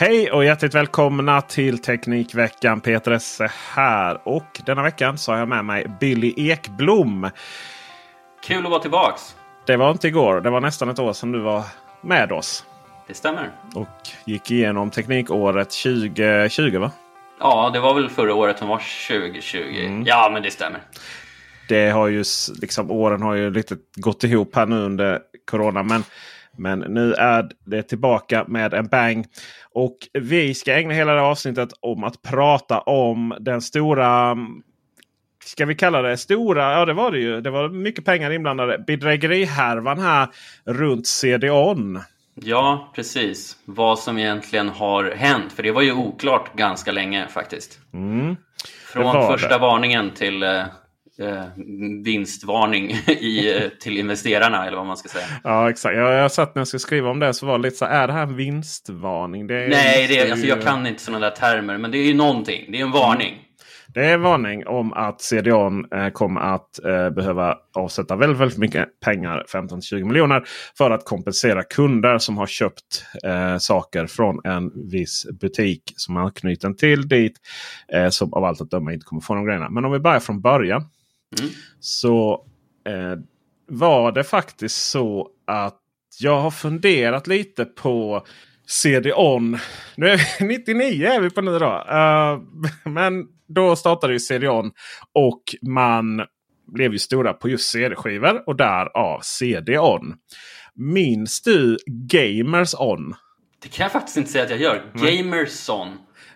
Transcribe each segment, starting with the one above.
Hej och hjärtligt välkomna till Teknikveckan. Peter Esse här. Och denna veckan så har jag med mig Billy Ekblom. Kul att vara tillbaks. Det var inte igår. Det var nästan ett år sedan du var med oss. Det stämmer. Och gick igenom Teknikåret 2020 va? Ja, det var väl förra året som var 2020. Mm. Ja, men det stämmer. Det har ju liksom åren har ju lite gått ihop här nu under Corona. Men, men nu är det tillbaka med en bang. Och vi ska ägna hela det här avsnittet om att prata om den stora Ska vi kalla det stora? Ja det var det ju. Det var mycket pengar inblandade. Bedrägerihärvan här runt CD-ON. Ja, precis. Vad som egentligen har hänt. För det var ju oklart ganska länge faktiskt. Mm. Från första det. varningen till eh, vinstvarning i, eh, till investerarna, eller vad man ska säga. Ja exakt. Jag, jag satt när jag skulle skriva om det så var det lite så här. Är det här en vinstvarning? Det är- Nej, det är, alltså, jag kan inte sådana där termer, men det är ju någonting. Det är en varning. Det är en varning om att CDON eh, kommer att eh, behöva avsätta väldigt, väldigt mycket pengar, 15-20 miljoner, för att kompensera kunder som har köpt eh, saker från en viss butik som är anknuten till dit. Eh, som av allt att döma inte kommer få de grejerna. Men om vi börjar från början. Mm. Så eh, var det faktiskt så att jag har funderat lite på CD-ON. Nu är vi 99 är vi på nu då. Eh, men då startade ju CD-ON och man blev ju stora på just CD-skivor och därav CD-ON. Minns du Gamers On? Det kan jag faktiskt inte säga att jag gör. Gamerson.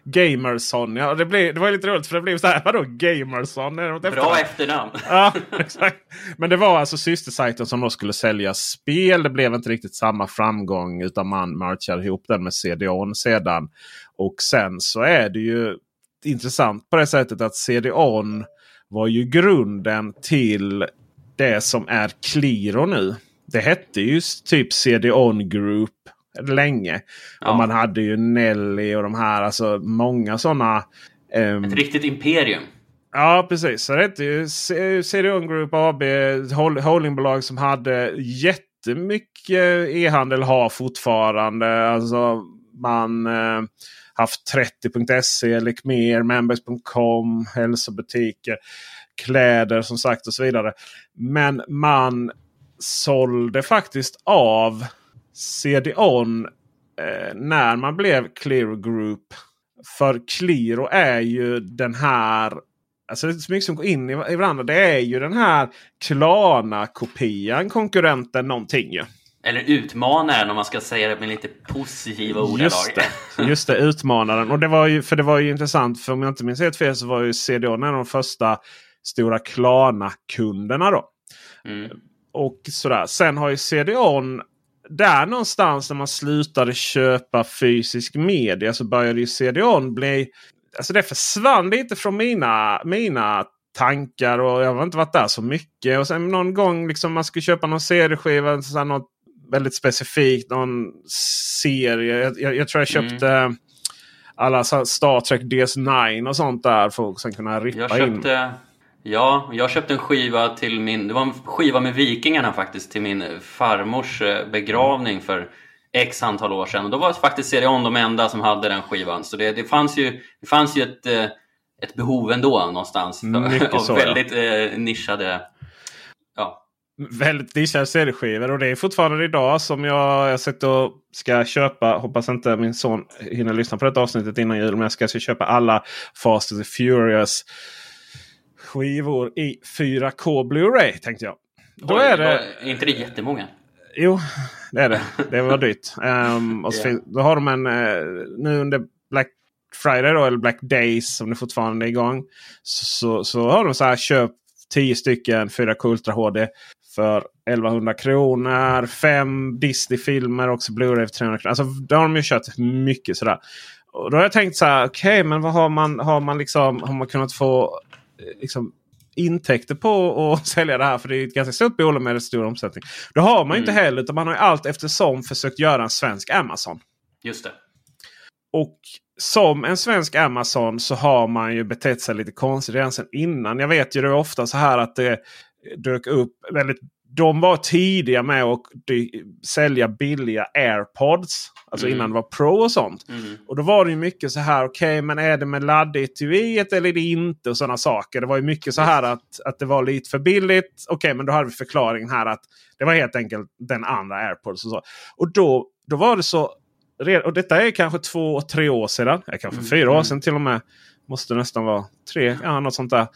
Gamerson, ja det, blev, det var lite roligt för det blev så här. Vadå Gamerson? Bra efternamn? efternamn. Ja, exakt. Men det var alltså systersajten som då skulle sälja spel. Det blev inte riktigt samma framgång utan man merchade ihop den med CD-ON sedan. Och sen så är det ju intressant på det sättet att CD-ON var ju grunden till det som är Qliro nu. Det hette ju typ CD-ON Group länge. Ja. Och man hade ju Nelly och de här, alltså många sådana. ehm, Ett riktigt imperium. Ja, precis. Så det C- CDON Group AB, hol- holdingbolag som hade jättemycket e-handel har fortfarande. Alltså man eh, haft 30.se, Lekmer, Members.com, hälsobutiker, kläder som sagt och så vidare. Men man sålde faktiskt av CD-ON eh, när man blev Clear Group. För Qliro är ju den här Alltså det är så mycket som går in i, i varandra. Det är ju den här Klarna-kopian, konkurrenten någonting ju. Eller utmanaren om man ska säga det med lite positiva ordalag. Just det, just det, utmanaren. Och det var ju, för det var ju intressant, för om jag inte minns helt fel så var ju CDON en av de första stora Klarna-kunderna då. Mm. Och sådär. Sen har ju CDON där någonstans när man slutade köpa fysisk media så började ju CDON bli... Alltså det försvann lite från mina, mina tankar och jag har inte varit där så mycket. Och sen någon gång liksom man skulle köpa någon CD-skiva, något väldigt specifikt. Någon serie. Jag, jag, jag tror jag köpte mm. alla Star Trek DS9 och sånt där för att sen kunna rippa jag köpte, in. Ja, jag köpte en skiva till min... Det var en skiva med Vikingarna faktiskt till min farmors eh, begravning för x antal år sedan. Och då var faktiskt CD-ON de enda som hade den skivan. Så det, det, fanns, ju, det fanns ju ett, eh, ett behov ändå någonstans. Mycket av så, väldigt eh, nischade... Ja. Väldigt nischade CD-skivor. Och det är fortfarande idag som jag, jag sitter och ska köpa. Hoppas inte min son hinner lyssna på detta avsnittet innan jul. Men jag ska, ska köpa alla Fast and Furious skivor i 4K Blu-ray tänkte jag. Då Oj, är det... Är inte det jättemånga? Jo, det är det. Det var dyrt. Um, och så yeah. då har de en, uh, nu under Black Friday då, eller Black Days som det fortfarande är igång. Så, så, har de så här köp 10 stycken 4K Ultra HD för 1100 kronor. Fem Disney-filmer också Blu-ray för 300 kronor. Alltså, då har de ju kört mycket sådär. Och då har jag tänkt så här, okej okay, men vad har man, har man liksom, har man kunnat få eh, liksom, intäkter på att sälja det här. För det är ett ganska stort bolag med stor omsättning. Det har man mm. inte heller. Utan man har allt eftersom försökt göra en svensk Amazon. Just det. Och som en svensk Amazon så har man ju betett sig lite konstigt redan sedan innan. Jag vet ju det är ofta så här att det dök upp väldigt de var tidiga med att sälja billiga airpods. Alltså mm. innan det var Pro och sånt. Mm. Och då var det ju mycket så här. Okej, okay, men är det med ladd-etuiet eller är det inte? Och sådana saker. Det var ju mycket så här att, att det var lite för billigt. Okej, okay, men då hade vi förklaringen här att det var helt enkelt den andra airpods. Och, så. och då, då var det så. Och detta är kanske två, tre år sedan. Kanske mm. fyra år mm. sedan till och med. Måste nästan vara tre. Ja, något sånt där.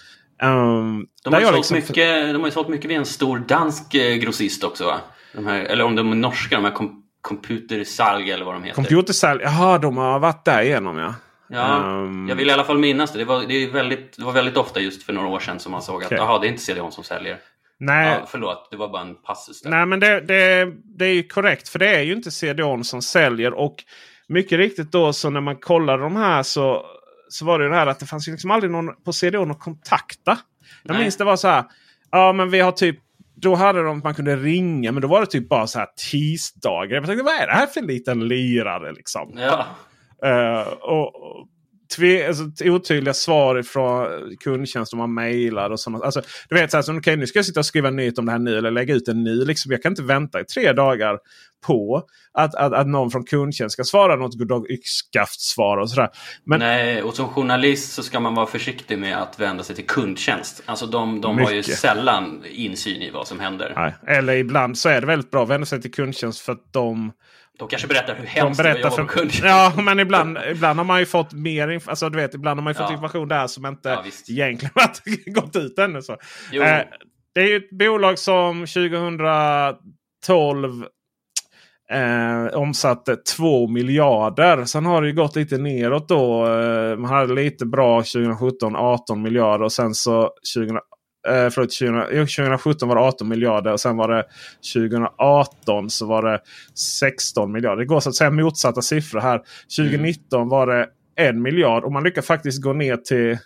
Um, de, har liksom... mycket, de har ju sålt mycket vid en stor dansk eh, grossist också va? Här, eller om de är norska, de här kom, Computersalg eller vad de heter. Computersalg, jaha de har varit där igenom ja. Ja, um... jag vill i alla fall minnas det. Det var, det, väldigt, det var väldigt ofta just för några år sedan som man såg okay. att aha, det är inte CDON som säljer. Nej. Ja, förlåt, det var bara en passus där. Nej, men det, det, det är ju korrekt. För det är ju inte CDON som säljer. Och mycket riktigt då så när man kollar de här så så var det det här att det fanns ju liksom aldrig någon på CDON att kontakta. Jag Nej. minns det var så här. Ja men vi har typ då hade de man kunde ringa men då var det typ bara så här tisdagar. Jag tänkte vad är det här för liten lirare liksom? Ja. Uh, och, tve, alltså, otydliga svar från kundtjänst om man mejlar och sånt. Alltså, du vet, så här, så, okay, nu ska jag sitta och skriva nytt om det här nu eller lägga ut det nu. Liksom, jag kan inte vänta i tre dagar på att, att, att någon från kundtjänst ska svara något goddag yxskaft-svar och sådär. Men, Nej, och som journalist så ska man vara försiktig med att vända sig till kundtjänst. Alltså de, de har ju sällan insyn i vad som händer. Nej. Eller ibland så är det väldigt bra att vända sig till kundtjänst för att de de kanske berättar hur hemskt de berättar det var för... Ja, men ibland, ibland har man ju fått mer alltså, du vet, ibland har man ju fått ja. information där som inte ja, egentligen har gått ut ännu. Så. Eh, det är ju ett bolag som 2012 eh, omsatte 2 miljarder. Sen har det ju gått lite neråt då. Eh, man hade lite bra 2017, 18 miljarder. Och sen så 2018 Eh, förlåt, 20, 2017 var det 18 miljarder och sen var det 2018 så var det 16 miljarder. Det går så att säga motsatta siffror här. 2019 mm. var det 1 miljard och man lyckas faktiskt gå ner till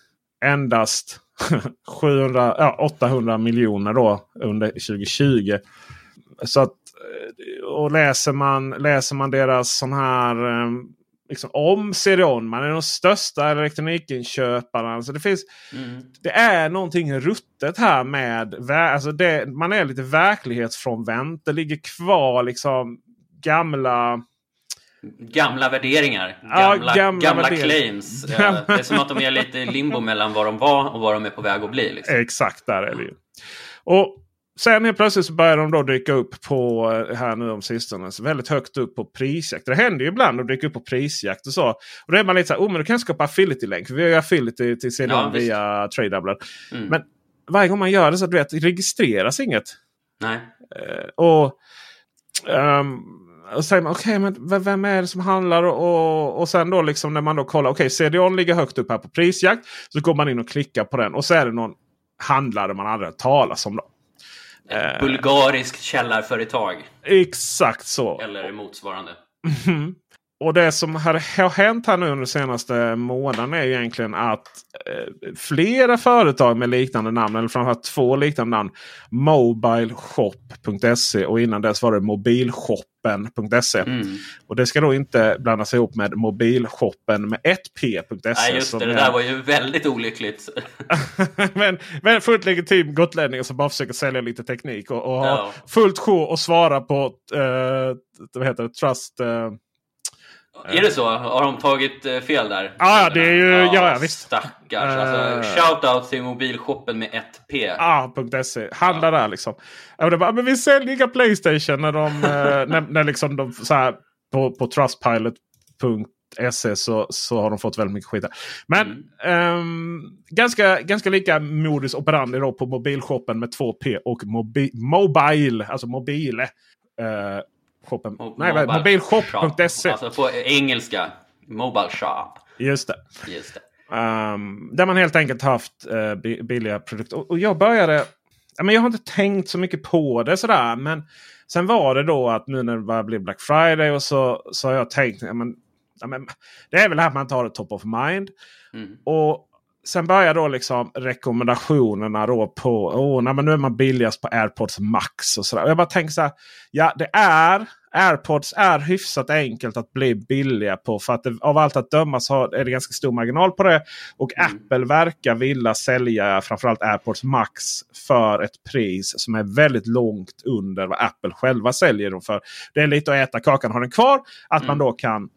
endast 700, ja, 800 miljoner då under 2020. Så att, eh, och läser man, läser man deras sån här eh, liksom, om CD-ON. Man är de största elektronikinköparna. Alltså det, finns, mm. det är någonting ruttet här med... Alltså det, man är lite verklighetsfrånvänt. Det ligger kvar liksom gamla... Gamla värderingar. Gamla, ja, gamla, gamla claims. det är som att de är lite limbo mellan vad de var och vad de är på väg att bli. Liksom. Exakt, där är det ju. Och Sen helt plötsligt så börjar de då dyka upp på eh, här nu om sistone. Så väldigt högt upp på prisjakt. Det händer ju ibland att dyka upp på prisjakt och så. Och då är man lite så här, oh men du kan skapa affiliate-länk. För vi har ju affiliate till CDON ja, via TradeDoubler. Mm. Men varje gång man gör det så du vet, registreras inget. Nej. Uh, och, um, och säger man okej, okay, men vem är det som handlar? Och, och sen då liksom när man då kollar, okej okay, CDON ligger högt upp här på prisjakt. Så går man in och klickar på den och så är det någon handlare man aldrig hört talas om. Då. Ett bulgariskt källarföretag. Exakt så. Eller motsvarande. Och det som har, hänt här nu under senaste månaden är ju egentligen att eh, flera företag med liknande namn, eller framförallt två liknande namn. Mobileshop.se och innan dess var det mobilshoppen.se. Mm. Och det ska då inte blandas ihop med mobilshoppen med ett p.se. Nej, just det. Det där var ju väldigt olyckligt. men, men fullt legitim gotlänning som bara försöker sälja lite teknik och, och Ja. ha fullt sjå och svara på uh, vad heter det, Trust. eh, Är det så? Har de tagit eh, fel där? Ja, ja, det är ju- ja, ja, visst. Stackars. Eh. Alltså, shout-out till mobilshoppen med ett P. Ah.se. Handla där liksom. Och det bara, men vi säljer inga Playstation när de, eh, när, när liksom de så här, på, på Trustpilot.se så, så har de fått väldigt mycket skit. Där. Men Mm. ehm, ganska, ganska lika modus operandi då på mobilshoppen med 2P och mobi, Mobile. Alltså mobile. eh, shoppen. Mo- Nej, mobile mobilshop.se. shop. Alltså på engelska. Mobile shop. Just det. Just det. Um, där man helt enkelt haft uh, bi- billiga produkter. Och, och jag började... Ja, men jag har inte tänkt så mycket på det sådär. Men sen var det då att nu när det börjar bli Black Friday och så, så har jag tänkt. Ja, men, ja, men, det är väl här man tar det top of mind. Mm. Och sen börjar då liksom rekommendationerna då på oh, nej, men nu är man billigast på AirPods Max. och sådär. Och Jag bara tänker så här. Ja det är AirPods är hyfsat enkelt att bli billiga på. För att det, av allt att döma så har- är det ganska stor marginal på det. Och Mm. Apple verkar vilja sälja framförallt AirPods Max för ett pris som är väldigt långt under vad Apple själva säljer dem för. Det är lite att äta kakan och ha den kvar. Att man Mm. då kan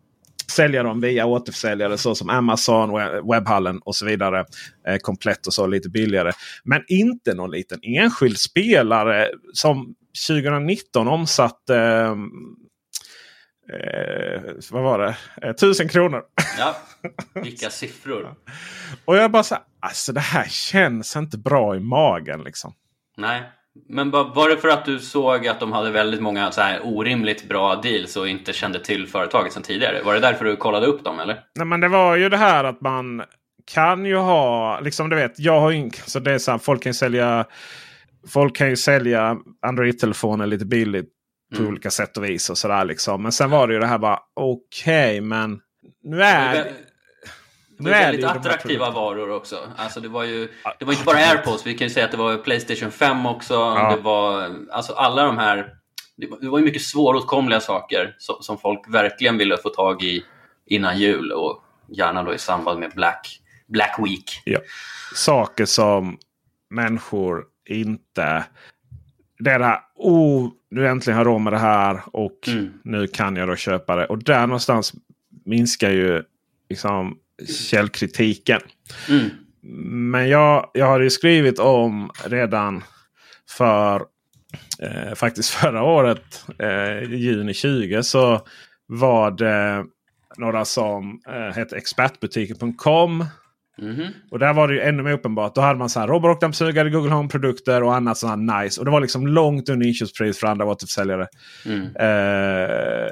sälja dem via återförsäljare såsom Amazon, we- webbhallen och så vidare. Eh, komplett och så lite billigare. Men inte någon liten enskild spelare som 2019 omsatte eh, eh, vad var det? Eh, 1000 kronor. Ja, vilka siffror. Och jag bara så här, alltså det här känns inte bra i magen liksom. Nej, men va- var det för att du såg att de hade väldigt många så här orimligt bra deals och inte kände till företaget sedan tidigare? Var det därför du kollade upp dem eller? Nej, men det var ju det här att man kan ju ha, liksom du vet, jag har ju så det är så här, folk kan sälja Folk kan ju sälja Android-telefoner lite billigt på Mm. olika sätt och vis. och sådär liksom. Men sen var det ju det här bara, okej men nu är det, det nu var är det väldigt attraktiva varor också. Alltså det var ju det var inte bara AirPods, vi kan ju säga att det var Playstation 5 också. Ja. Det var alltså alla de här. Det var, det var ju mycket svåråtkomliga saker som, som folk verkligen ville få tag i innan jul och gärna då i samband med Black, Black Week. Ja. Saker som människor inte... Det är det här, oh, nu äntligen har jag råd med det här och Mm. nu kan jag då köpa det. Och där någonstans minskar ju liksom källkritiken. Mm. Men jag, jag har ju skrivit om redan för eh, faktiskt förra året, eh, juni 20, så var det några som eh, hette expertbutiken.com. Mhm. Och där var det ju ännu mer uppenbart. Då hade man så här robotdammsugare, Google Home-produkter och annat sånt här nice. Och det var liksom långt under inköpspris för andra återförsäljare. Mm. Eh,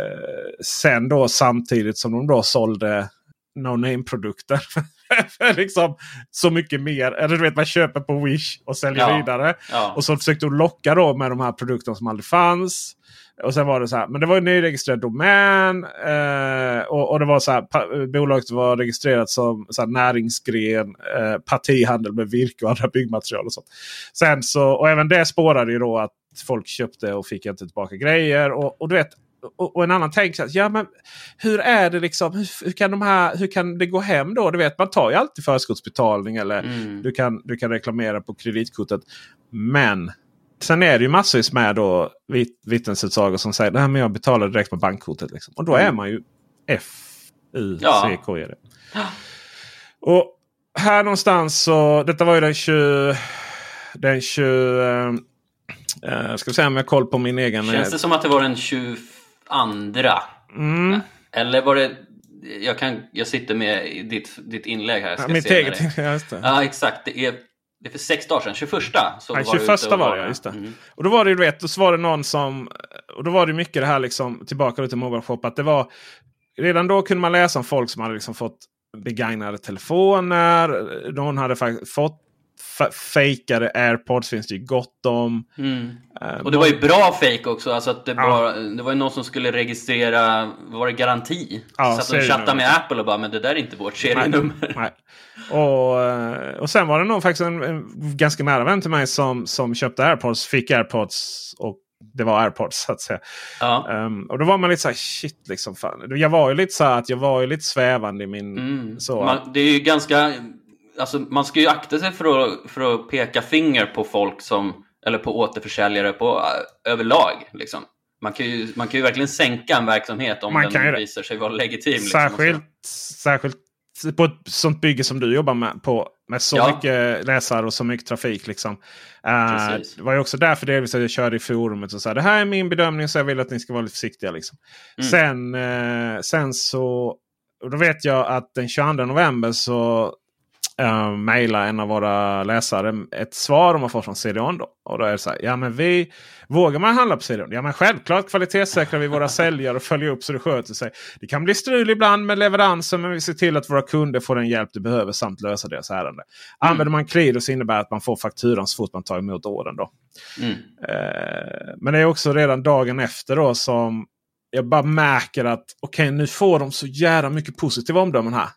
sen då samtidigt som de då sålde no name-produkter. liksom så mycket mer. Eller du vet man köper på Wish och säljer Ja. vidare. Ja. Och så försökte de locka då med de här produkterna som aldrig fanns. Och sen var det så här, men det var en nyregistrerad domän. Eh, och, och det var så här, bolaget var registrerat som så här, näringsgren, eh, partihandel med virke och andra byggmaterial. Och sånt. Sen så, och även det spårade ju då att folk köpte och fick inte tillbaka grejer. Och, och du vet, och, och en annan tänker här, ja men hur är det liksom? Hur, hur, kan de här, hur kan det gå hem då? Du vet, man tar ju alltid förskottsbetalning eller Mm. du, kan, du kan reklamera på kreditkortet. Men sen är det ju massvis med då vit, vittnesutsagor som säger att jag betalar direkt med bankkortet. Liksom. Och då är Mm. man ju F U C Ja. K E D. Och här någonstans så, detta var ju den 20... Den 20... Eh, eh, ska vi se om jag har koll på min egen... Känns det som att det var den 22? Mm. Eller var det... Jag, kan, jag sitter med ditt, ditt inlägg här. Jag ska Ja, mitt eget... det- Ja, just det. Ja, exakt. Det är, det är för sex dagar sedan. 21 så Nej, var du 21 ute och var det, var- ja, just det. Mm. Och då var det ju vet, då var det någon som... Och då var det mycket det här liksom tillbaka till Mobile Shop. Att det var, redan då kunde man läsa om folk som hade liksom fått begagnade telefoner. Någon hade fått fejkade airpods finns det ju gott om. Mm. Uh, och det var ju bra fake också. Alltså att det, ja. var, det var ju någon som skulle registrera, var det garanti? Ja, så att de chattade med Apple och bara, men det där är inte vårt serienummer. Nej, nej. Och, eh, och sen var det nog faktiskt en, en, ganska nära vän till mig som, som köpte airpods, fick airpods och det var airpods så att säga. Ja. Um, och då var man lite så här, shit liksom. Fan. Jag var ju lite så att jag var ju lite svävande i min... Mm. Så. Man, det är ju ganska... Alltså, man ska ju akta sig för att, för att peka finger på folk som... Eller på återförsäljare på, uh, överlag. Liksom. Man kan, ju, man kan ju verkligen sänka en verksamhet om man den visar sig vara legitim. Liksom, särskilt, särskilt på ett sånt bygge som du jobbar med på med så ja. mycket läsare och så mycket trafik. Liksom. Uh, det var ju också därför delvis att jag körde i forumet och sa det här är min bedömning så jag vill att ni ska vara lite försiktiga. Liksom. Mm. Sen, uh, sen så då vet jag att den 22 november så uh, mejla en av våra läsare ett svar de har fått från CDON. Då. Och då är det så här, ja men vi vågar man handla på CDON? Ja men självklart kvalitetssäkrar vi våra säljare och följer upp så det sköter sig. Det kan bli strul ibland med leveranser men vi ser till att våra kunder får den hjälp de behöver samt lösa deras ärende. Mm. Använder man Qlido så innebär det att man får fakturan så fort man tar emot orden. Då. Mm. Uh, men det är också redan dagen efter då som jag bara märker att okej okay, nu får de så jävla mycket positiva omdömen här.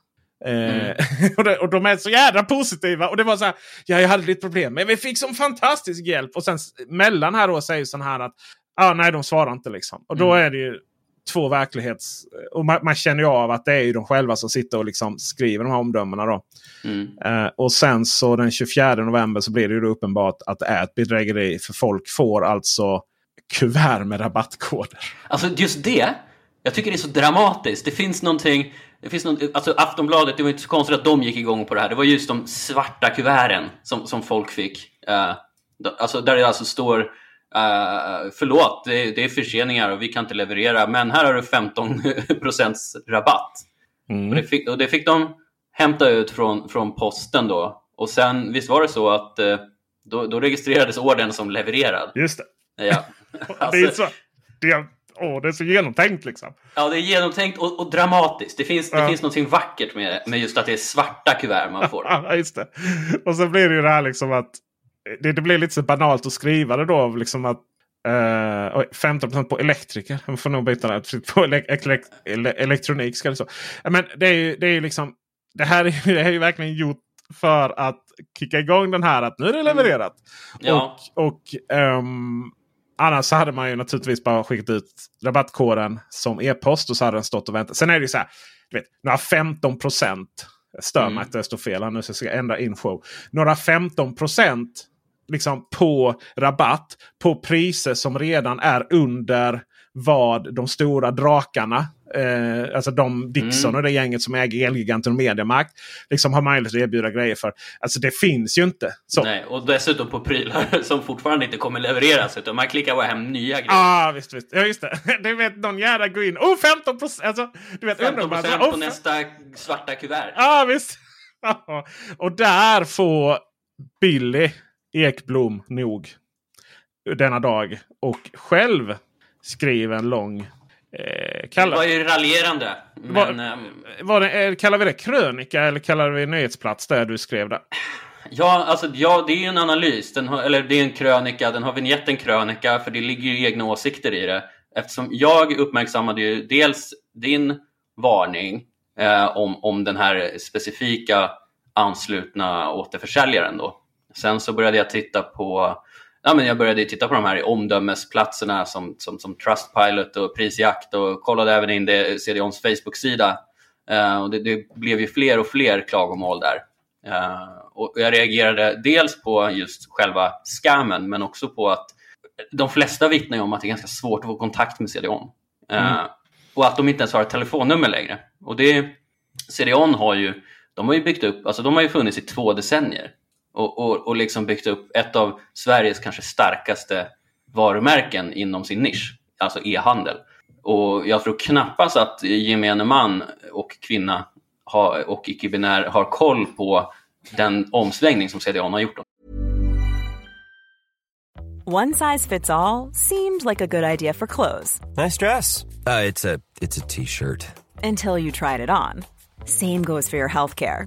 Mm. Eh, och, de, är så jävla positiva. Och det var så här, ja, jag hade lite problem. Men vi fick som fantastisk hjälp. Och sen mellan här då säger sån här att ah, nej, de svarar inte liksom. Och då mm. är det ju två verklighets... Och man, man, känner ju av att det är ju de själva som sitter och liksom skriver de här omdömena. Då. Mm. Uh, och sen så den 24 november så blir det ju uppenbart att det är ett bedrägeri. För folk får alltså kuvert med rabattkoder. Alltså just det. Jag tycker det är så dramatiskt. Det finns någonting det finns någon, alltså Aftonbladet, det var inte så konstigt att de gick igång på det här. Det var just de svarta kuverten som, som folk fick. Uh, alltså där det alltså står uh, förlåt, det, det, är förseningar och vi kan inte leverera, men här har du 15 rabatt. Mm. Och, det fick, och det fick de hämta ut från, från posten då. Och sen, visst var det så att uh, då, då registrerades orden som levererad? Just det. Ja. alltså, det är så. Det, åh, det är så genomtänkt liksom. Ja, det är genomtänkt och, och dramatiskt. Det finns, det ja. finns något vackert med, med just att det är svarta kuvert man får. ja, just det. Och så blir det ju det här liksom att det, det blir lite så banalt att skriva det då. Liksom att Uh, 15% på elektriker. Man får nog byta det. På ele ele ele elektronik ska det så. Men det är ju, det är ju liksom. Det här är, det är ju verkligen gjort för att kicka igång den här att nu är det levererat. Mm. Ja. Och, och um, Annars så hade man ju naturligtvis bara skickat ut rabattkoden som e-post och så hade den stått och väntat. Sen är det ju så här. Du vet, några 15 procent. Stör mig mm. att det står fel här nu så jag ska ändra info. Några 15 procent liksom på rabatt på priser som redan är under vad de stora drakarna Eh, alltså de Dixon mm. och det gänget som äger Elgiganten och Mediamarkt. Liksom har möjlighet att erbjuda grejer för. Alltså det finns ju inte. Så. Nej, och dessutom på prylar som fortfarande inte kommer levereras. Utan man klickar bara hem nya grejer. Ja, ah, visst, visst. Ja, just det. Du vet någon jävla gå in. Oh, 15 procent! Alltså, du vet, 15 procent på oh, nästa svarta kuvert. Ja, ah, visst. och där får Billy Ekblom nog denna dag. Och själv skriver en lång Eh, kallar... Det var ju raljerande. Men, var, ehm, var det, eh, kallar vi det krönika eller kallar vi nyhetsplats där du skrev det? Ja, alltså, ja, det är ju en analys. Den har, eller det är en krönika. Den har vignetten krönika för det ligger ju egna åsikter i det. Eftersom jag uppmärksammade ju dels din varning eh, om, om den här specifika anslutna återförsäljaren. Då. Sen så började jag titta på ja, men jag började titta på de här omdömesplatserna som, som, som Trustpilot och Prisjakt och kollade även in det CDONs Facebook-sida. Uh, och det, det, blev ju fler och fler klagomål där. Uh, och jag reagerade dels på just själva scammen men också på att de flesta vittnar om att det är ganska svårt att få kontakt med CDON. Uh, mm. Och att de inte ens har ett telefonnummer längre. Och det, CDON har ju, de har ju byggt upp, alltså de har ju funnits i två decennier och, och, och liksom byggt upp ett av Sveriges kanske starkaste varumärken inom sin nisch, alltså e-handel. Och jag tror knappast att gemene man och kvinna har, och icke-binär har koll på den omsvängning som CDON har gjort. One size fits all, seemed like a good idea for clothes. Nice dress. Uh, it's a T-shirt. Until you tried it on. Same goes for your healthcare.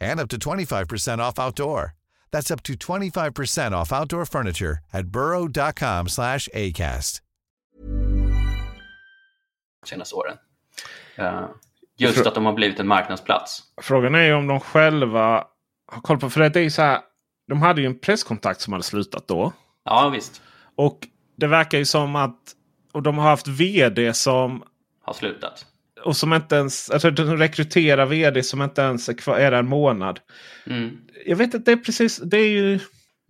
and up to 25% off outdoor. That's up to 25% off outdoor furniture at burrow.com slash ACAST. senaste åren. Uh, just att de har blivit en marknadsplats. Frågan är ju om de själva har koll på... För det är så här, de hade ju en presskontakt som hade slutat då. Ja visst. Och det verkar ju som att... Och de har haft vd som... Har slutat. Och som inte ens... Alltså de rekryterar vd som inte ens är kvar är en månad. Mm. Jag vet inte, det är precis... Det är ju...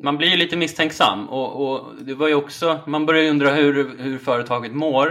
Man blir ju lite misstänksam och, och det var ju också... Man börjar ju undra hur, hur företaget mår.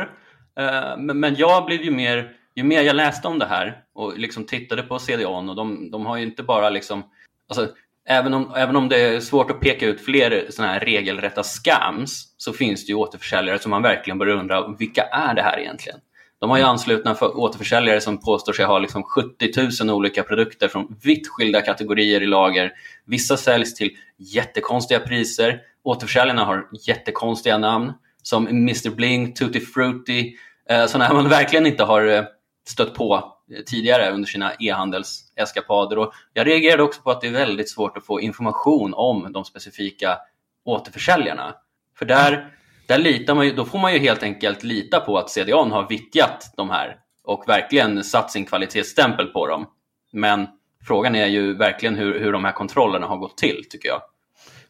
Uh, men, men jag blev ju mer... Ju mer jag läste om det här och liksom tittade på CDON och de, de har ju inte bara liksom... Alltså, även, om, även om det är svårt att peka ut fler såna här regelrätta scams så finns det ju återförsäljare som man verkligen börjar undra vilka är det här egentligen? De har ju anslutna för återförsäljare som påstår sig ha liksom 70 000 olika produkter från vitt skilda kategorier i lager. Vissa säljs till jättekonstiga priser. Återförsäljarna har jättekonstiga namn som Mr Bling, Tutti Frutti, eh, sådana man verkligen inte har eh, stött på tidigare under sina e-handelseskapader. Jag reagerade också på att det är väldigt svårt att få information om de specifika återförsäljarna. För där där litar man ju, då får man ju helt enkelt lita på att CDON har vittjat de här och verkligen satt sin kvalitetsstämpel på dem. Men frågan är ju verkligen hur, hur de här kontrollerna har gått till, tycker jag.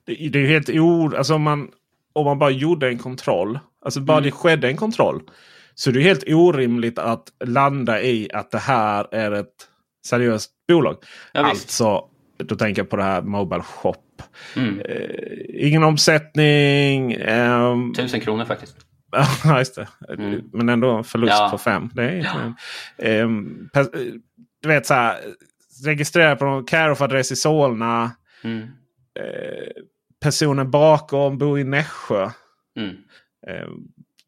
Det, det är helt o... Alltså om man, om man bara gjorde en kontroll. Alltså bara mm. det skedde en kontroll. Så det är helt orimligt att landa i att det här är ett seriöst bolag. Ja, alltså, då tänker jag på det här Mobile Shop. Mm. Eh, ingen omsättning. Eh, Tusen kronor faktiskt. Ja, just det. Mm. Men ändå en förlust Ja. på fem. Det är, Ja. Pers- du vet så här. Registrerad på någon care-off-adress i Solna. Mm. Eh, personen bakom bor i Nässjö. Mm. Eh,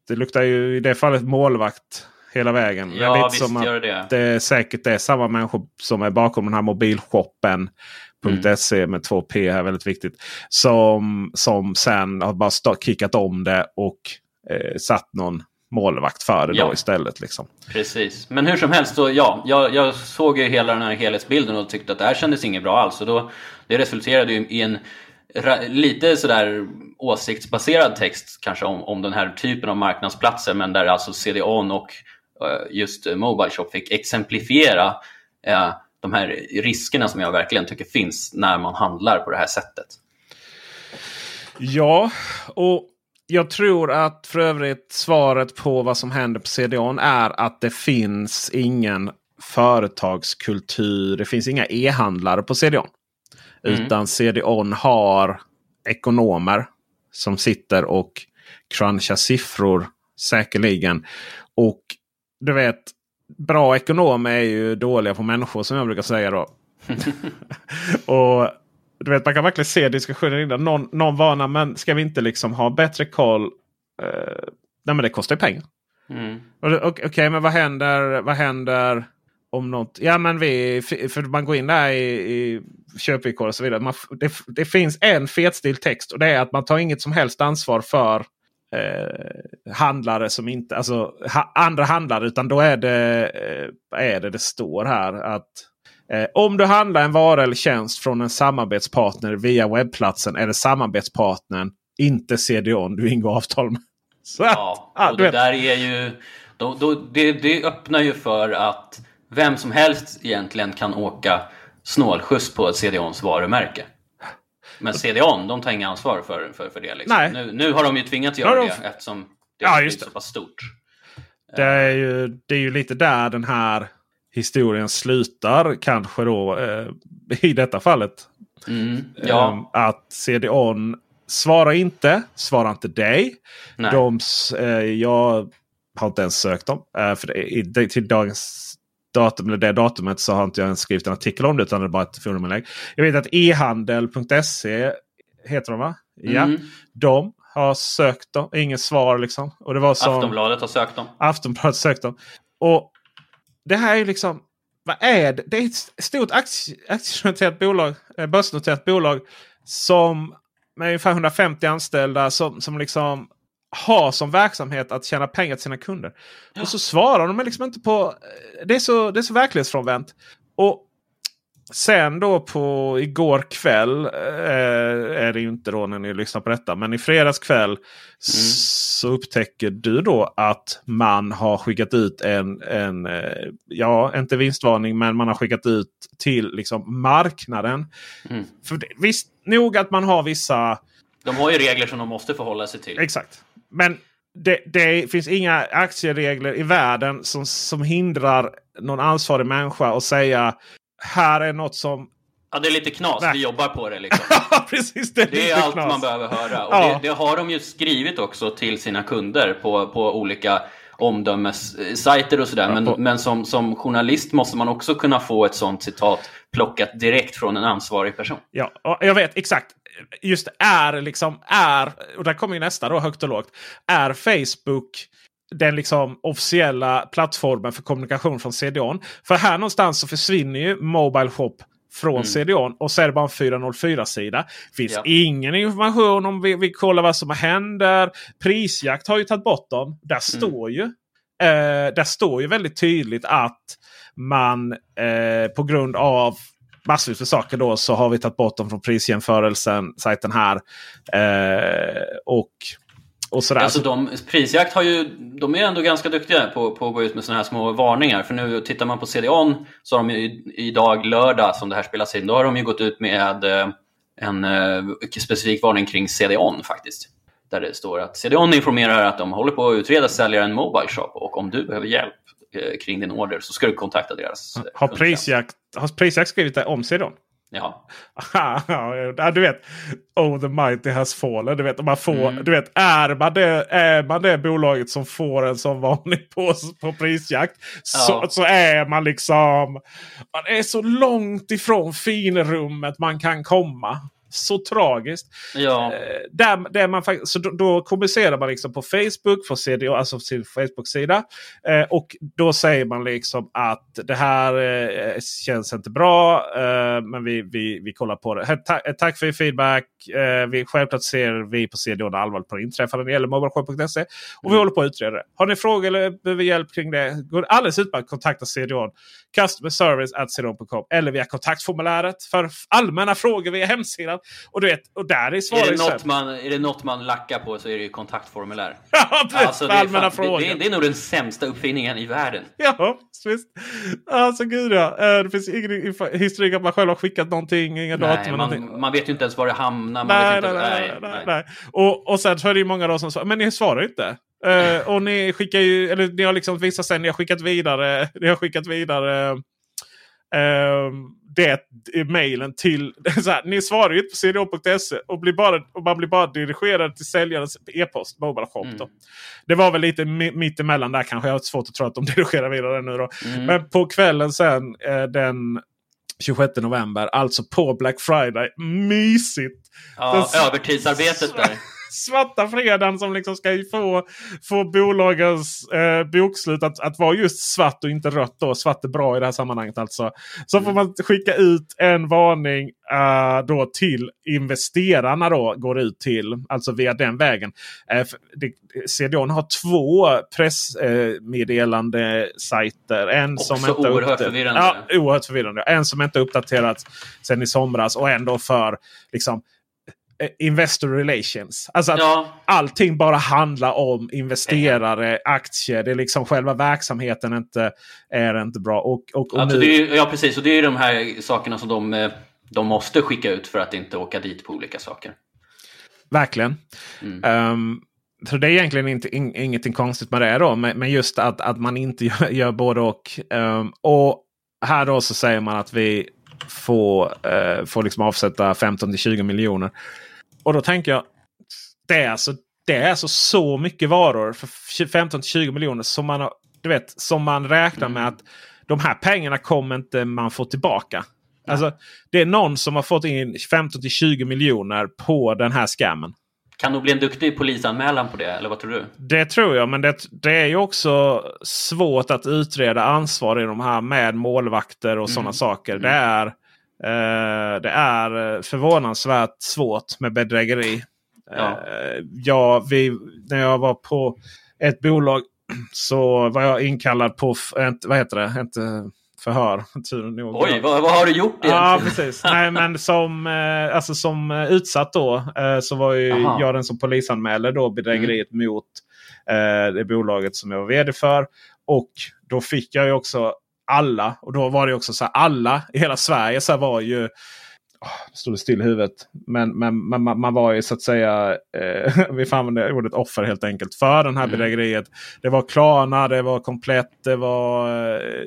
det luktar ju i det fallet målvakt hela vägen. Ja, lite visst som att det. det säkert är samma människor som är bakom den här mobilshoppen. Mm. .se med två P här, väldigt viktigt. Som, som sen har bara stå, kickat om det och eh, satt någon målvakt för det Ja. då istället. Liksom. Precis. Men hur som helst, så, ja, jag, jag såg ju hela den här helhetsbilden och tyckte att det här kändes inget bra alls. Och då, det resulterade ju i en lite sådär åsiktsbaserad text kanske om, om den här typen av marknadsplatser men där alltså CDON och just eh, Mobile Shop fick exemplifiera eh, de här riskerna som jag verkligen tycker finns när man handlar på det här sättet. Ja, och jag tror att för övrigt svaret på vad som händer på CDON är att det finns ingen företagskultur. Det finns inga e-handlare på CDON. Mm. Utan CDON har ekonomer som sitter och crunchar siffror säkerligen. Och du vet, bra ekonomer är ju dåliga på människor som jag brukar säga då. och du vet, Man kan verkligen se diskussionen innan. Någon, någon varnar, men ska vi inte liksom ha bättre koll? Eh, nej, men det kostar ju pengar. Mm. Okej, okej, men vad händer, vad händer om något? Ja, men vi, för man går in där i, i köpvillkor och så vidare. Man, det, det finns en fetstild text och det är att man tar inget som helst ansvar för eh, handlare som inte, alltså ha, andra handlare. Utan då är det, eh, är det det står här att eh, om du handlar en vara eller tjänst från en samarbetspartner via webbplatsen är det samarbetspartnern, inte CDON du ingår avtal med. Så, Ja, ah, och det vet. där är ju... Då, då, det, det öppnar ju för att vem som helst egentligen kan åka snålskjuts på CDONs varumärke. Men CDON, de tar inga ansvar för, för, för det. Liksom. Nej. Nu, nu har de ju tvingats göra de- det eftersom det Ja, blivit så pass stort. Det är, ju, det är ju lite där den här historien slutar kanske då eh, i detta fallet. Mm, ja. Ehm, att CDON svarar inte, svarar inte dig. Nej. De, eh, jag har inte ens sökt dem. Eh, för det, till dagens datum, eller det datumet så har inte jag ens skrivit en artikel om det utan det är bara ett foruminlägg. Jag vet att e-handel.se heter de va? Ja. Mm. De har sökt dem. Inget svar liksom. Och det var som, Aftonbladet har sökt dem. Aftonbladet sökt dem. Och det här är liksom. Vad är det? Det är ett stort aktie, aktienoterat bolag. eh, Börsnoterat bolag. Som med ungefär 150 anställda. Som, som liksom har som verksamhet att tjäna pengar till sina kunder. Och så svarar de liksom inte på... Det är så, det är så verklighetsfrånvänt. Och sen då på igår kväll. Eh, är det ju inte då när ni lyssnar på detta. Men i fredags kväll så upptäcker du då att man har skickat ut en, en eh, ja inte vinstvarning men man har skickat ut till liksom marknaden. Mm. För det, visst nog att man har vissa De har ju regler som de måste förhålla sig till. Exakt. Men det, det finns inga aktieregler i världen som, som hindrar någon ansvarig människa att säga här är något som... Ja, det är lite knas. Nej. Vi jobbar på det liksom. Precis, det är, Det är allt knas. man behöver höra. Och Ja. det, det har de ju skrivit också till sina kunder på, på olika omdömessajter och sådär. Men, Ja, på- men som, som journalist måste man också kunna få ett sånt citat plockat direkt från en ansvarig person. Ja, jag vet exakt. Just är liksom är, och där kommer ju nästa då högt och lågt. Är Facebook den liksom officiella plattformen för kommunikation från CDON? För här någonstans så försvinner ju Mobile Shop från Mm. CDON och så är det bara en 404-sida. finns Ja. ingen information om vi, vi kollar vad som händer. Prisjakt har ju tagit bort dem. Där står ju eh, där står ju väldigt tydligt att man eh, på grund av massvis med saker då så har vi tagit bort dem från prisjämförelsen, sajten här. Eh, och, och sådär. Alltså de, prisjakt har ju, de är ändå ganska duktiga på, på att gå ut med sådana här små varningar. För nu tittar man på CDON så har de ju idag lördag som det här spelas in, då har de ju gått ut med eh, en eh, specifik varning kring CDON faktiskt. Där det står att CDON informerar att de håller på att utreda säljaren Mobile Shop och om du behöver hjälp eh, kring din order så ska du kontakta deras har, prisjakt, har prisjakt skrivit det om CDON? Ja. ja, du vet. Oh the mighty has fallen. Du vet, man får, Mm. du vet är, man det, är man det bolaget som får en sån varning på, på prisjakt. Så, Ja. så är man liksom. Man är så långt ifrån finrummet man kan komma. Så tragiskt. Ja. Eh, där, där man, så då, då kommunicerar man liksom på Facebook, på CDO, alltså sin Facebook-sida. Eh, och då säger man liksom att det här eh, känns inte bra. Eh, men vi, vi, vi kollar på det. Ta, eh, tack för er feedback. Eh, vi, självklart ser vi på CDO allvarligt på det inträffade när det gäller mobilshop.se. Och vi håller på att utreda det. Har ni frågor eller behöver hjälp kring det? Går alldeles utmärkt att kontakta CDO. Customer service eller via kontaktformuläret för allmänna frågor via hemsidan. Och, du vet, och där är Är svaret det, så här- något man, är det något man lackar på så är det ju kontaktformulär. Ja, precis, Alltså, det, är allmänna fan, det, frågor. det, är, det är nog den sämsta uppfinningen i världen. Ja, visst. Alltså gud ja. Eh, Det finns ingen historik att man själv har skickat någonting, inga datum Nej, eller någonting. man, man vet ju inte ens var det hamnar. Man Nej, nej, inte, nej, nej, nej. Och, och sen så är det ju många då som svarar, men ni svarar ju inte. Eh, och ni skickar ju, eller ni har liksom visat sig, ni har skickat vidare, ni har skickat vidare det mejlen till, så här, ni svarar ju inte på cdo.se och, blir bara, och man blir bara dirigerad till säljarens e-post, Mobile Shop. Då. Det var väl lite mi- mitt emellan där kanske. Jag har svårt att tro att de dirigerar vidare nu då. Mm. Men på kvällen sen eh, den 26 november, alltså på Black Friday. Mysigt! Ja, Den- övertidsarbetet där. svarta fredagen som liksom ska få, få bolagens eh, bokslut att, att vara just svart och inte rött. Då. Svart är bra i det här sammanhanget alltså. Så får man skicka ut en varning eh, då till investerarna då går ut till. Alltså via den vägen. Eh, det, CDON har två pressmeddelande sajter. En Också som inte oerhört förvirrande. Ja, oerhört förvirrande. En som inte uppdaterats sen i somras och ändå för liksom eh, Investor relations. Alltså att Ja. allting bara handlar om investerare, aktier. Det är liksom själva verksamheten inte, är inte bra. Och, och, och Alltså, nu, ju- ja, precis. Och det är de här sakerna som de, eh, de måste skicka ut för att inte åka dit på olika saker. Verkligen. Mm. Ehm, så det är egentligen inte, in, ingenting konstigt med det då. Men, men just att, att man inte gör, gör både och. Ehm, och här då så säger man att vi får, uh, får liksom avsätta 15-20 miljoner. Och då tänker jag. Det är alltså, det är alltså så mycket varor för 15-20 miljoner som man, har, du vet, som man räknar med att de här pengarna kommer inte man få tillbaka. Alltså, det är någon som har fått in 15-20 miljoner på den här scammen. Kan nog bli en duktig polisanmälan på det, eller vad tror du? Det tror jag, men det, det är ju också svårt att utreda ansvar i de här med målvakter och sådana saker. Det är, det är eh, förvånansvärt svårt med bedrägeri. Ja. Eh, ja, vi, när jag var på ett bolag så var jag inkallad på, vad heter det, inte förhör. Tur nog. Oj, vad, vad har du gjort Ja, egentligen? precis. Nej, men som, eh, alltså, som eh, utsatt då eh, så var ju Aha. jag den som polisanmälde då bedrägeriet mot eh, det bolaget som jag var vd för. Och då fick jag ju också alla, och då var det också så här, alla i hela Sverige så var ju det stod det still i huvudet. Men, men, men man, man var ju så att säga, eh, vi får använda ordet offer helt enkelt, för den här Mm. bedrägeriet. Det var Klarna, det var Komplett, det var... Eh,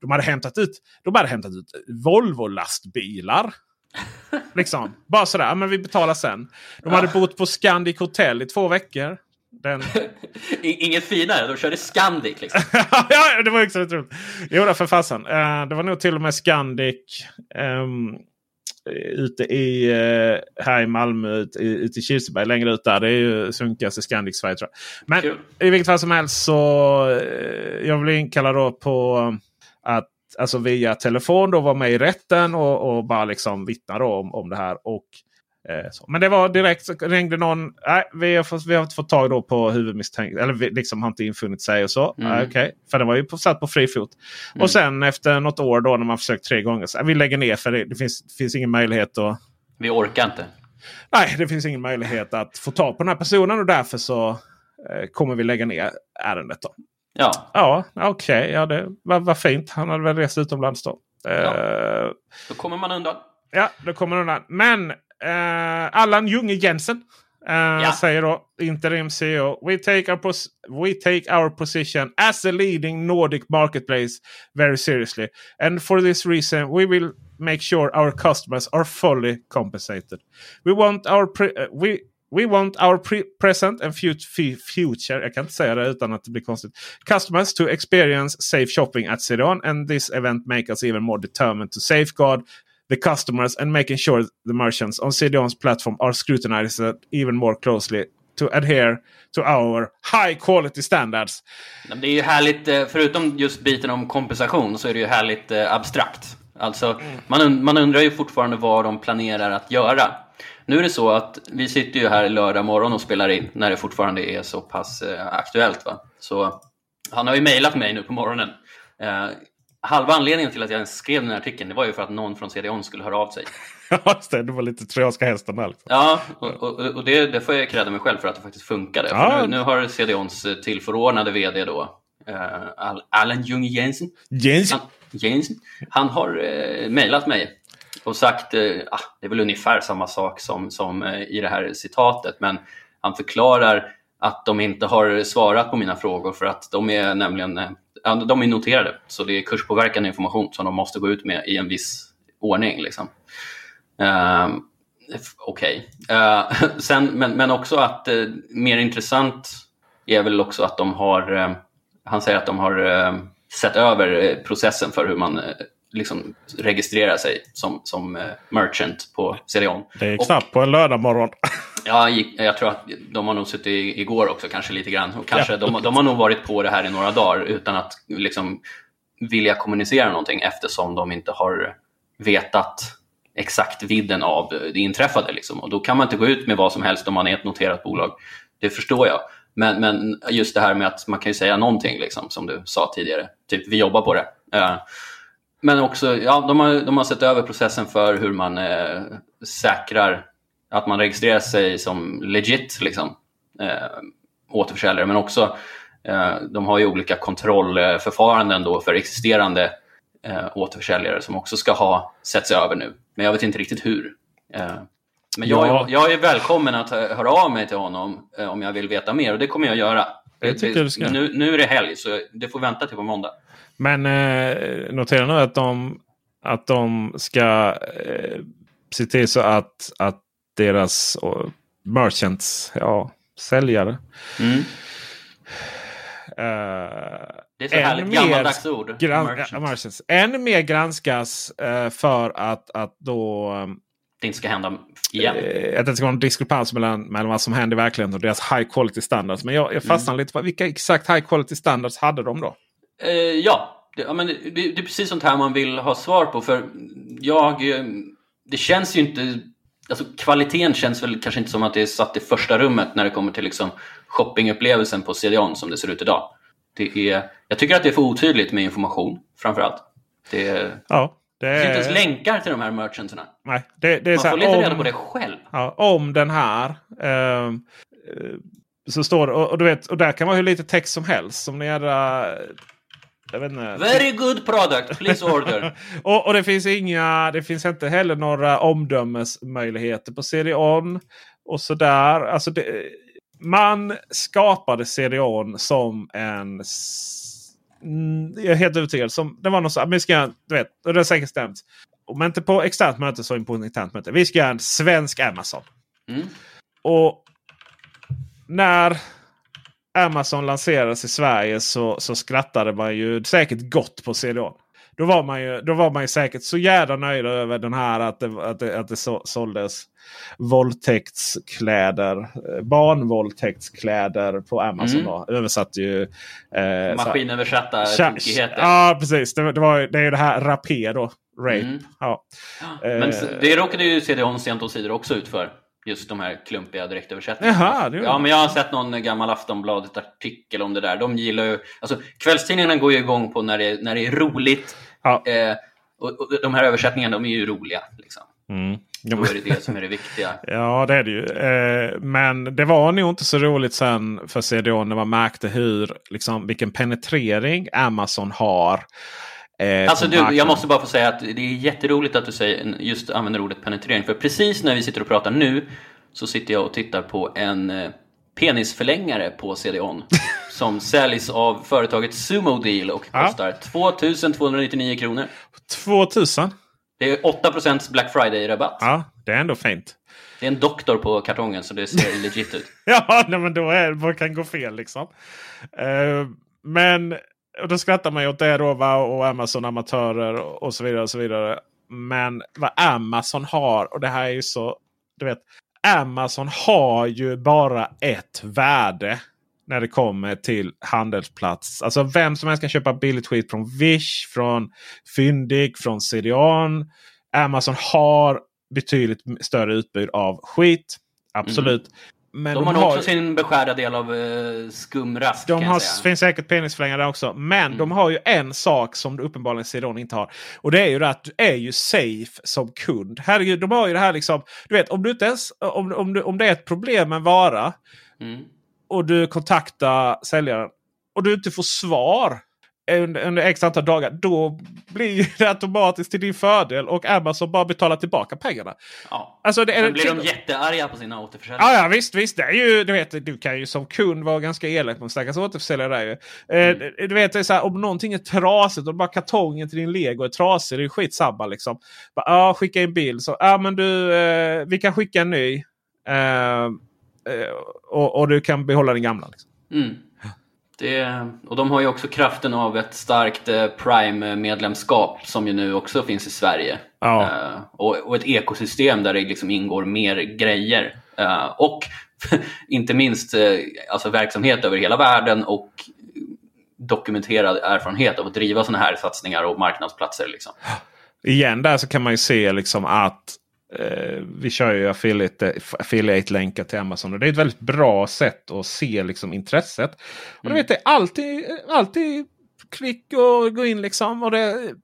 de hade hämtat ut, de hade hämtat ut Volvo-lastbilar. liksom. Bara sådär, men vi betalar sen. De hade bott på Scandic Hotel i två veckor. Den... Inget finare, de körde Scandic liksom. ja, det var också lite roligt. Jo, då, för fasen. Eh, det var nog till och med Scandic ehm, ute i, eh, här i Malmö, ute ute i Kirseberg, längre ut där. Det är ju sunkigaste Scandic Sverige tror jag. Men Kul. i vilket fall som helst så eh, jag blev inkallad då på att alltså via telefon då vara med i rätten och, och bara liksom vittna om, om det här. Och. Men det var direkt så ringde någon. Nej, vi har, fått, vi har inte fått tag då på huvudmisstänkt. Eller liksom har inte infunnit sig och så. Mm. Okej, För det var ju på, satt på fri fot. Och sen efter något år då när man försökt tre gånger. Så, "Nej, vi lägger ner för det, det finns, finns ingen möjlighet att Vi orkar inte. Nej, det finns ingen möjlighet att få tag på den här personen och därför så eh, kommer vi lägga ner ärendet. Då. Ja, Ja, okej. ja, det var, var fint. Han hade väl rest utomlands då. Eh, då kommer man undan. ja, då kommer den undan. Men eh, Allan Junge Jensen eh, säger då interim CEO. We take, our pos- we take our position as a leading Nordic marketplace very seriously. And for this reason we will make sure our customers are fully compensated. We want our pre- uh, we We want our pre- present and future, jag kan inte säga det utan att det blir konstigt, customers to experience safe shopping at CDON and this event make us even more determined to safeguard the customers and making sure the merchants on CDON's platform are scrutinized even more closely to adhere to our high quality standards. Det är ju härligt, eh, förutom just biten om kompensation, så är det ju härligt eh, abstrakt. Alltså, man, und- man undrar ju fortfarande vad de planerar att göra. Nu är det så att vi sitter ju här lördag morgon och spelar in när det fortfarande är så pass eh, aktuellt. Va? Så han har ju mejlat mig nu på morgonen. Eh, halva anledningen till att jag skrev den här artikeln det var ju för att någon från CDON skulle höra av sig. Ja, det var lite trojanska hästen där. Liksom. Ja, och, och, och det, det får jag credda mig själv för att det faktiskt funkade. Ja. Nu, nu har CDONs tillförordnade VD då, eh, Al- Allan Jung Jensen, Jensen. han, Jensen, han har eh, mejlat mig och sagt, eh, ah, det är väl ungefär samma sak som, som eh, i det här citatet, men han förklarar att de inte har svarat på mina frågor för att de är nämligen eh, de är noterade. Så det är kurspåverkande information som de måste gå ut med i en viss ordning. Liksom. Uh, Okej. Eh, sen, men, men också att uh, mer intressant är väl också att de har, ehm, han säger att de har ehm, sett över eh, processen för hur man eh, liksom registrerar sig som, som merchant på CDON. Det är Och- på en lördag morgon. Ja, jag tror att de har nog suttit igår också kanske lite grann. Och kanske, Ja. de, de har nog varit på det här i några dagar utan att liksom vilja kommunicera någonting eftersom de inte har vetat exakt vidden av det inträffade. Liksom. Och då kan man inte gå ut med vad som helst om man är ett noterat bolag. Det förstår jag. Men, men just det här med att man kan ju säga någonting, liksom, som du sa tidigare. Typ, vi jobbar på det. Men också, ja, de har, de har sett över processen för hur man eh, säkrar att man registrerar sig som legit liksom, eh, återförsäljare. Men också, eh, de har ju olika kontrollförfaranden då för existerande eh, återförsäljare som också ska ha setts över nu. Men jag vet inte riktigt hur. Eh, men jag, Ja. jag är välkommen att hö- höra av mig till honom eh, om jag vill veta mer och det kommer jag göra. Jag ska. Nu, nu är det helg så det får vänta till på måndag. Men eh, notera nu att de, att de ska eh, se till så att, att deras merchants, ja, säljare. Mm. Eh, Det är så än härligt mer gammaldags ord. Gran, merchants. Än mer granskas eh, för att, att då Det inte ska hända igen. eh, att det ska vara en diskrepans mellan, mellan vad som händer i verkligheten och deras high quality standards. Men jag, jag fastnar Mm. lite på vilka exakt high quality standards hade de då? Ja, det, ja men det, det är precis sånt här man vill ha svar på. För jag, det känns ju inte... Alltså kvaliteten känns väl kanske inte som att det är satt i första rummet när det kommer till liksom shoppingupplevelsen på CDON som det ser ut idag. Det är, jag tycker att det är för otydligt med information, framförallt. Det, det Ja, det finns inte ens länkar till de här merchantsarna. nej, det, det är Man så här, får leta om- reda på det själv. Ja, om den här. ehm, eh, så står det, och, och, du vet, och där kan vara hur lite text som helst. Som ni jädra... Very good product, please order. och, och det finns inga, det finns inte heller några omdömesmöjligheter på CD-ON. Och sådär. Alltså det, man skapade CD-ON som en... Jag är helt övertygad. Som, det var någon så, men vi ska, du vet, och det har säkert stämt. Om inte på externt möte så på internt möte. Vi ska göra en svensk Amazon. Mm. Och när Amazon lanserades i Sverige så, så skrattade man ju säkert gott på CDON. Då var, man ju, då var man ju säkert så jävla nöjd över den här att det, att det, att det så, såldes våldtäktskläder. eh, Barnvåldtäktskläder på Amazon. Mm. Då. Översatt ju... Eh, Maskinöversatta tokigheter. Ja precis. Det, det, var, det är ju det här rapé då. Rape. Mm. Ja. Men Eh, det råkade ju CDON sent omsider också ut för. Just de här klumpiga direktöversättningarna. Jaha, det gjorde ja, men jag har sett någon gammal Aftonbladet-artikel om det där. De gillar ju... Alltså, kvällstidningarna går ju igång på när det, när det är roligt. Ja. Eh, och, och de här översättningarna, de är ju roliga. Liksom. Mm. Då är det det som är det viktiga. Ja det är det ju. Eh, men det var nog inte så roligt sen för CDO när man märkte hur, liksom, vilken penetrering Amazon har. Eh, Alltså du, jag måste bara få säga att det är jätteroligt att du säger, just använder ordet penetrering. För precis när vi sitter och pratar nu så sitter jag och tittar på en eh, penisförlängare på CDON. som säljs av företaget Sumo Deal och Ja. kostar 2299 kronor. 2000? Det är 8% Black Friday-rabatt. Ja, det är ändå fint. Det är en doktor på kartongen så det ser legit ut. Ja, nej, men då är, vad kan gå fel liksom. Eh, men och då skrattar man ju åt det då va? och Amazon amatörer och och så vidare. och så vidare. Men vad Amazon har och det här är ju så. Du vet, Amazon har ju bara ett värde när det kommer till handelsplats. Alltså vem som helst kan köpa billigt skit från Wish, från Fyndig, från CDON. Amazon har betydligt större utbud av skit. Absolut. Mm-hmm. Men de, de har nog också sin beskärda del av uh, skumrask De har, finns säkert penisförlängare där också. Men Mm. de har ju en sak som du uppenbarligen CDON inte har. Och det är ju det att du är ju safe som kund. Herregud, de har ju det här liksom. Du vet, om, du inte ens, om, om, du, om det är ett problem med en vara Mm. och du kontaktar säljaren och du inte får svar under, under x antal dagar. Då blir det automatiskt till din fördel och Amazon bara betalar tillbaka pengarna. Ja. Alltså, det Sen blir de jättearga på sina återförsäljare. Ja, ja visst, visst. Det är ju, du, vet, du kan ju som kund vara ganska elak mot stackars återförsäljare. Ju. Mm. Eh, du vet, det är så här, om någonting är trasigt och bara kartongen till din lego är trasig. Det är skitsamma liksom. Bara, ja, skicka in bild. Så, ja, men du, eh, vi kan skicka en ny. Eh, eh, och, och du kan behålla den gamla. Liksom. Mm. Det, och de har ju också kraften av ett starkt eh, Prime-medlemskap som ju nu också finns i Sverige. Ja. Eh, och, och ett ekosystem där det liksom ingår mer grejer. Eh, och inte minst eh, alltså verksamhet över hela världen och dokumenterad erfarenhet av att driva sådana här satsningar och marknadsplatser. Liksom. Igen där så kan man ju se liksom att eh, vi kör ju affiliate- affiliate-länkar till Amazon. Och det är ett väldigt bra sätt att se liksom, intresset. Och du Mm. vet, det är alltid, alltid klick och gå in liksom. Och det,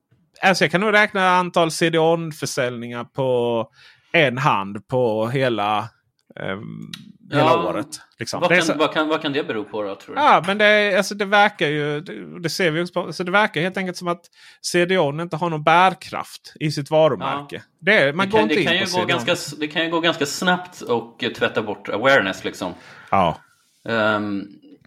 alltså jag kan nog räkna antal CDON-försäljningar på en hand på hela, ehm, hela Ja, året. Liksom. Vad, kan, så- vad, kan, vad kan det bero på då, tror du? Ja, men det, är- alltså, det verkar ju, det, det ser vi också på, alltså, det verkar helt enkelt som att CDON inte har någon bärkraft i sitt varumärke. Det, är- man det, går kan, inte det, in kan på ju gå ganska, det kan ju gå ganska snabbt och eh, tvätta bort awareness. Liksom. Ja. Ehm,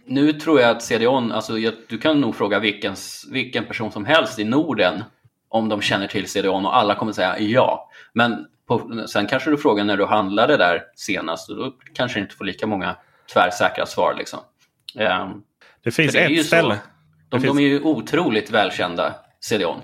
nu tror jag att CDON, alltså, jag, du kan nog fråga vilken, vilken person som helst i Norden om de känner till CDON och alla kommer säga ja. Men på, sen kanske du frågar när du handlade där senast och då kanske du inte får lika många tvärsäkra svar. Liksom. Ehm, Det finns ju ett så. ställe. De, Det finns- de är ju otroligt välkända, CDON.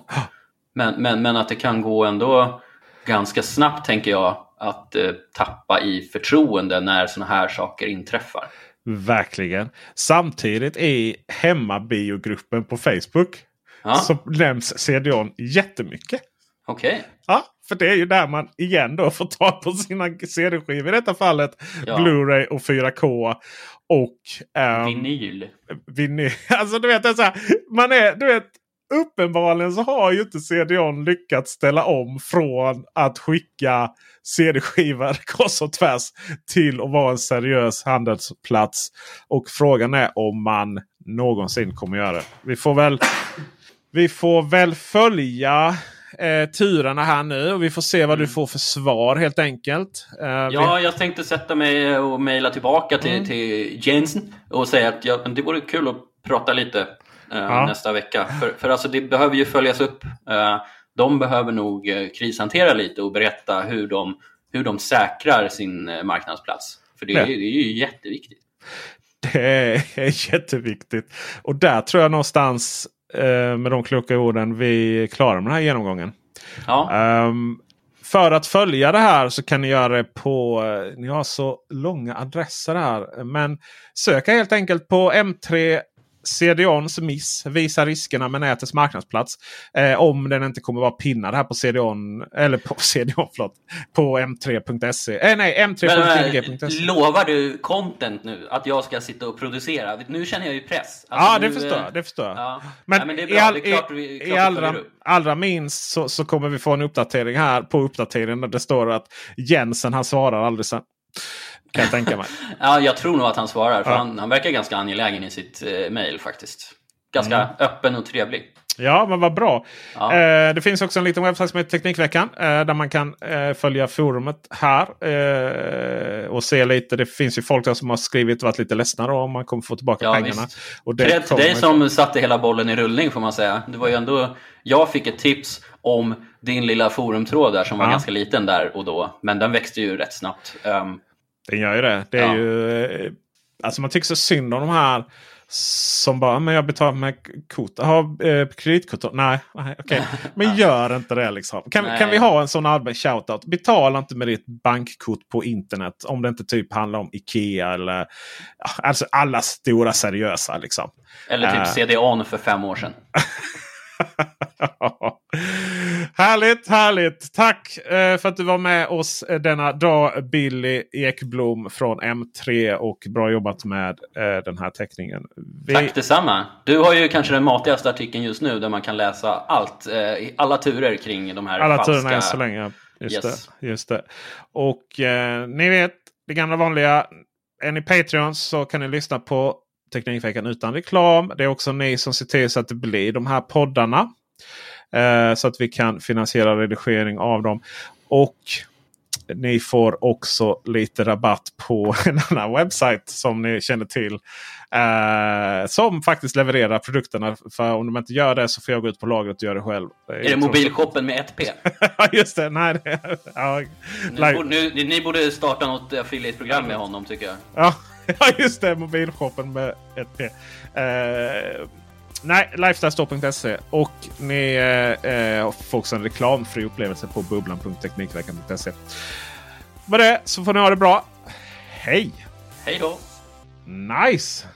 Men, men, men att det kan gå ändå ganska snabbt, tänker jag, att eh, tappa i förtroende när sådana här saker inträffar. Verkligen. Samtidigt i hemmabiogruppen på Facebook Ja. så nämns CDON jättemycket. Okej. Ja, för det är ju där man igen då får tag på sina CD-skivor. I detta fallet Ja. Blu-ray och 4K. Och ehm, Vinyl. vinyl. Alltså du vet, det är så här, man är, du vet, uppenbarligen så har ju inte CDON lyckats ställa om från att skicka CD-skivor kors och tvärs till att vara en seriös handelsplats. Och frågan är om man någonsin kommer göra det. Vi får väl, vi får väl följa eh, turerna här nu och vi får se vad du får för svar helt enkelt. Eh, vi- Ja, jag tänkte sätta mig och mejla tillbaka till, Mm. till Jensen och säga att ja, det vore kul att prata lite eh, Ja. nästa vecka. För, för alltså, det behöver ju följas upp. Eh, de behöver nog eh, krishantera lite och berätta hur de, hur de säkrar sin eh, marknadsplats. För det, är- Ja. det är ju jätteviktigt. Det är jätteviktigt. Och där tror jag någonstans med de kloka orden vi klarar med den här genomgången. Ja. Ehm, för att följa det här så kan ni göra det på... eh, Ni har så långa adresser här. Men söka helt enkelt på M3 CDONs miss. Visa riskerna med nätets marknadsplats. Eh, om den inte kommer vara pinnad här på CDON. Eller på CDON, förlåt. På m3.se. Eh, nej, Men, m3.gbg.se. eh, lovar du content nu? Att jag ska sitta och producera? Nu känner jag ju press. Ja, Alltså, det nu, förstår jag. Det förstår jag. Ja. Men, Ja, men det är i, bra. all, det är klart i, klart i allra, allra minst så, så kommer vi få en uppdatering här på uppdateringen. Där det står att Jensen han svarar aldrig sen. Kan jag tänka mig. Ja, jag tror nog att han svarar. För Ja. han, han verkar ganska angelägen i sitt eh, mejl faktiskt. Ganska Mm. öppen och trevlig. Ja, men vad bra. Ja. Eh, det finns också en liten webbsajt som heter Teknikveckan. Eh, där man kan eh, följa forumet här. Eh, och se lite. Det finns ju folk där som har skrivit och varit lite ledsna då, om man kommer få tillbaka Ja, pengarna. visst. Och det Cred till dig som satte hela bollen i rullning får man säga. Det var ju ändå, jag fick ett tips om din lilla forumtråd där som var Ja. ganska liten där och då. Men den växte ju rätt snabbt. Um, Den gör ju det. det är Ja. ju, eh, alltså man tycker så synd om de här som bara men jag betalar med kort. Har eh, kreditkort? Nej, nej okej. Men gör inte det liksom. Kan, Nej. kan vi ha en sån allmän shoutout? Betala inte med ditt bankkort på internet. Om det inte typ handlar om Ikea eller ja, alltså alla stora seriösa liksom. eller typ Eh. CDON för fem år sedan. Härligt, härligt. Tack eh, för att du var med oss eh, denna dag Billy Ekblom från M3. Och bra jobbat med eh, den här teckningen. Vi... Tack detsamma. Du har ju kanske den matigaste artikeln just nu där man kan läsa allt. Eh, alla turer kring de här alla falska... Alla turerna än så länge. Just, yes. det, just det. Och ni vet det gamla vanliga. Är ni Patreons så kan ni lyssna på Teknikveckan utan reklam. Det är också ni som ser till så att det blir de här poddarna. Eh, så att vi kan finansiera redigering av dem. Och ni får också lite rabatt på en annan webbsajt som ni känner till. Eh, som faktiskt levererar produkterna. För om de inte gör det så får jag gå ut på lagret och göra det själv. Är det mobilshoppen med 1P? Ja just det. Nej, ja, ni, borde, nu, ni borde starta något affiliate-program med honom tycker jag. Ja, ja just det. Mobilshoppen med 1P. Eh, Nej, lifestylestore.se och ni eh, får också en reklamfri upplevelse på bubblan.teknikveckan.se. Med det så får ni ha det bra. Hej! Hej då! Nice!